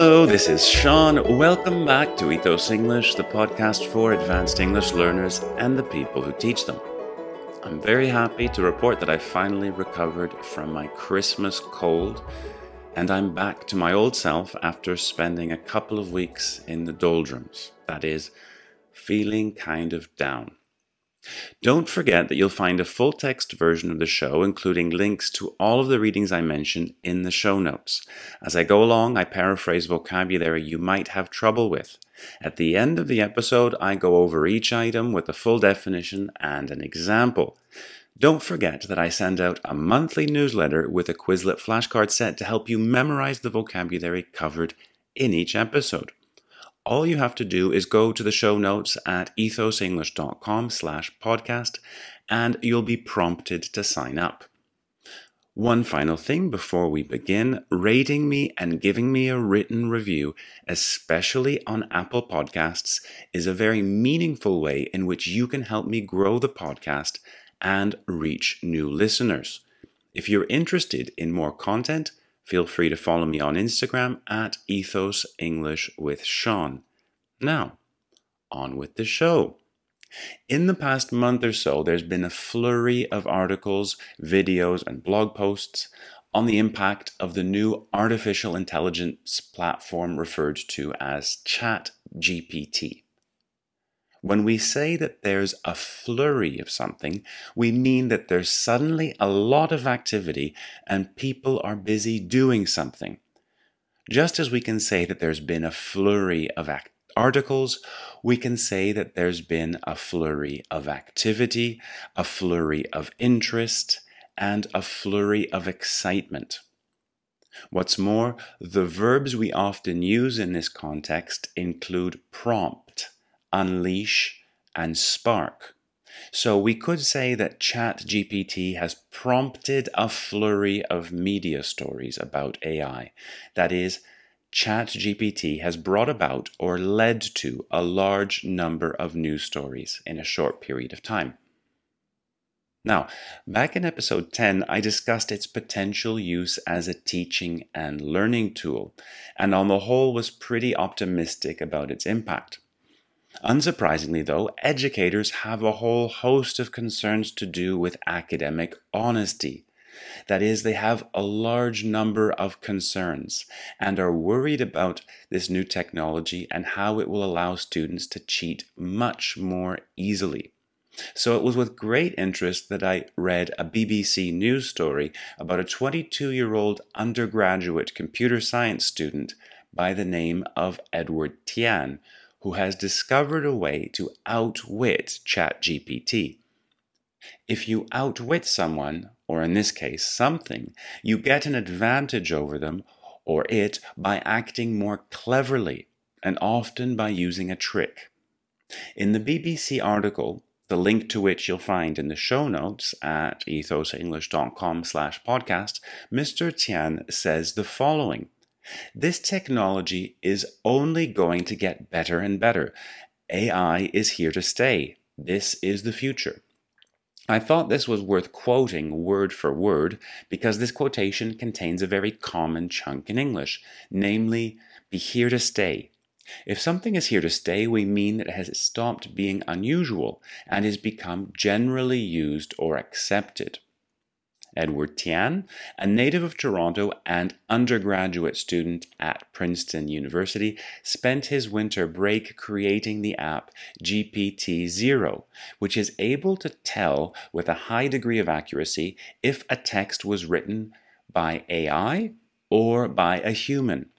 Hello, this is Sean. Welcome back to Ethos English, the podcast for advanced English learners and the people who teach them. I'm very happy to report that I finally recovered from my Christmas cold and I'm back to my old self after spending a couple of weeks in the doldrums. That is, feeling kind of down. Don't forget that you'll find a full text version of the show, including links to all of the readings I mentioned in the show notes. As I go along, I paraphrase vocabulary you might have trouble with. At the end of the episode, I go over each item with a full definition and an example. Don't forget that I send out a monthly newsletter with a Quizlet flashcard set to help you memorize the vocabulary covered in each episode all you have to do is go to the show notes at ethosenglish.com slash podcast and you'll be prompted to sign up. One final thing before we begin rating me and giving me a written review, especially on Apple Podcasts, is a very meaningful way in which you can help me grow the podcast and reach new listeners. If you're interested in more content, Feel free to follow me on Instagram at Ethos English with Sean. Now, on with the show. In the past month or so, there's been a flurry of articles, videos, and blog posts on the impact of the new artificial intelligence platform referred to as ChatGPT. When we say that there's a flurry of something, we mean that there's suddenly a lot of activity and people are busy doing something. Just as we can say that there's been a flurry of act- articles, we can say that there's been a flurry of activity, a flurry of interest, and a flurry of excitement. What's more, the verbs we often use in this context include prompt unleash, and spark. So we could say that ChatGPT has prompted a flurry of media stories about AI. That is, ChatGPT has brought about or led to a large number of news stories in a short period of time. Now, back in episode 10, I discussed its potential use as a teaching and learning tool, and on the whole was pretty optimistic about its impact. Unsurprisingly, though, educators have a whole host of concerns to do with academic honesty. That is, they have a large number of concerns and are worried about this new technology and how it will allow students to cheat much more easily. So it was with great interest that I read a BBC News story about a 22 year old undergraduate computer science student by the name of Edward Tian who has discovered a way to outwit ChatGPT. If you outwit someone, or in this case, something, you get an advantage over them or it by acting more cleverly and often by using a trick. In the BBC article, the link to which you'll find in the show notes at ethosenglish.com slash podcast, Mr. Tian says the following. This technology is only going to get better and better. AI is here to stay. This is the future. I thought this was worth quoting word for word because this quotation contains a very common chunk in English, namely, be here to stay. If something is here to stay, we mean that it has stopped being unusual and has become generally used or accepted. Edward Tian, a native of Toronto and undergraduate student at Princeton University, spent his winter break creating the app GPT Zero, which is able to tell with a high degree of accuracy if a text was written by AI or by a human.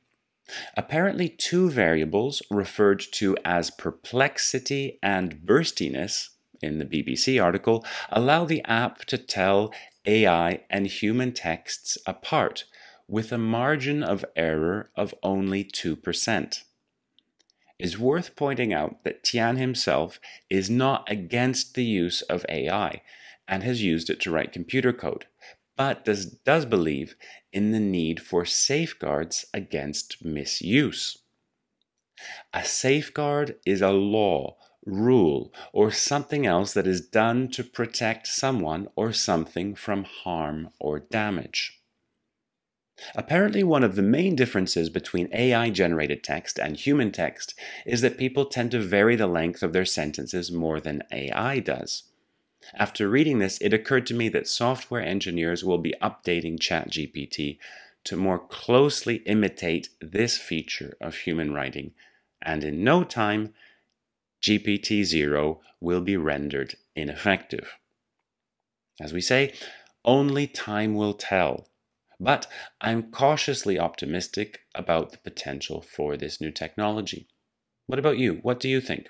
Apparently, two variables referred to as perplexity and burstiness in the BBC article allow the app to tell AI and human texts apart with a margin of error of only 2%. It's worth pointing out that Tian himself is not against the use of AI and has used it to write computer code, but does, does believe in the need for safeguards against misuse. A safeguard is a law rule, or something else that is done to protect someone or something from harm or damage. Apparently, one of the main differences between AI generated text and human text is that people tend to vary the length of their sentences more than AI does. After reading this, it occurred to me that software engineers will be updating ChatGPT to more closely imitate this feature of human writing, and in no time, GPT 0 will be rendered ineffective. As we say, only time will tell. But I'm cautiously optimistic about the potential for this new technology. What about you? What do you think?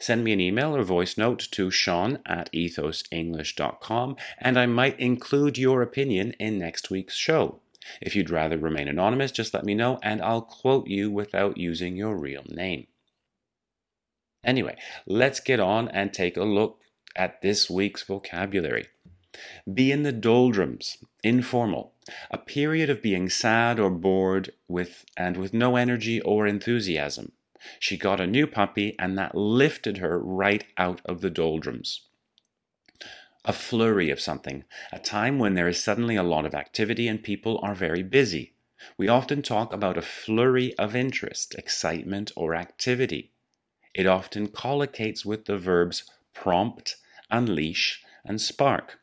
Send me an email or voice note to sean at ethosenglish.com and I might include your opinion in next week's show. If you'd rather remain anonymous, just let me know and I'll quote you without using your real name. Anyway, let's get on and take a look at this week's vocabulary. Be in the doldrums, informal, a period of being sad or bored with and with no energy or enthusiasm. She got a new puppy and that lifted her right out of the doldrums. A flurry of something, a time when there is suddenly a lot of activity and people are very busy. We often talk about a flurry of interest, excitement, or activity. It often collocates with the verbs prompt, unleash, and spark.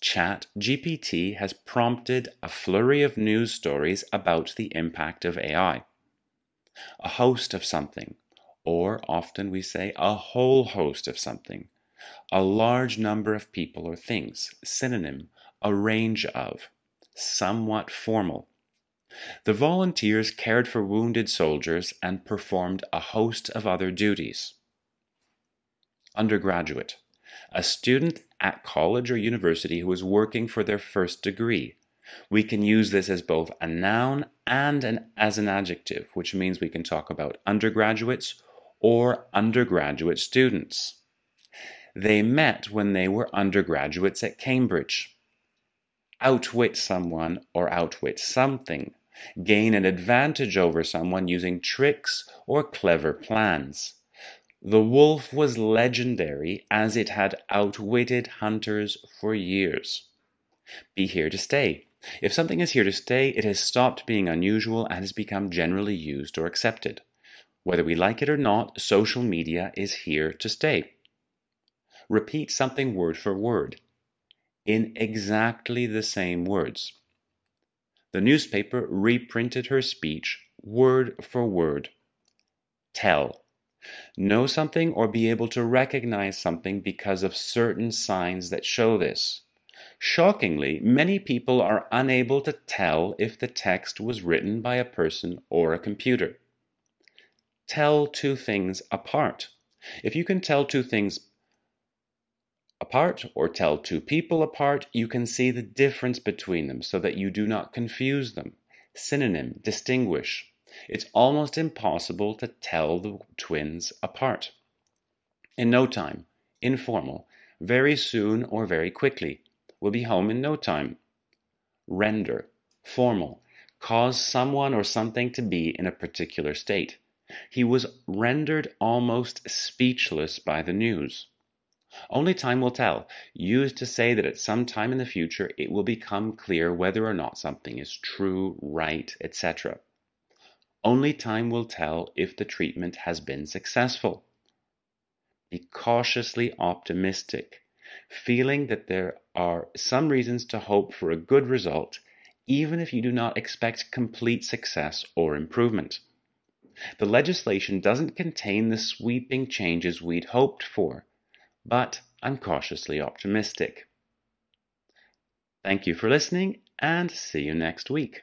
Chat GPT has prompted a flurry of news stories about the impact of AI. A host of something, or often we say a whole host of something, a large number of people or things, synonym, a range of, somewhat formal. The volunteers cared for wounded soldiers and performed a host of other duties. Undergraduate, a student at college or university who is working for their first degree. We can use this as both a noun and an, as an adjective, which means we can talk about undergraduates or undergraduate students. They met when they were undergraduates at Cambridge. Outwit someone or outwit something gain an advantage over someone using tricks or clever plans. The wolf was legendary as it had outwitted hunters for years. Be here to stay. If something is here to stay, it has stopped being unusual and has become generally used or accepted. Whether we like it or not, social media is here to stay. Repeat something word for word in exactly the same words. The newspaper reprinted her speech word for word. Tell. Know something or be able to recognize something because of certain signs that show this. Shockingly, many people are unable to tell if the text was written by a person or a computer. Tell two things apart. If you can tell two things apart or tell two people apart, you can see the difference between them so that you do not confuse them. Synonym, distinguish. It's almost impossible to tell the twins apart. In no time, informal, very soon or very quickly, will be home in no time. Render, formal, cause someone or something to be in a particular state. He was rendered almost speechless by the news. Only time will tell, used to say that at some time in the future it will become clear whether or not something is true, right, etc. Only time will tell if the treatment has been successful. Be cautiously optimistic, feeling that there are some reasons to hope for a good result, even if you do not expect complete success or improvement. The legislation doesn't contain the sweeping changes we'd hoped for but I'm cautiously optimistic. Thank you for listening and see you next week.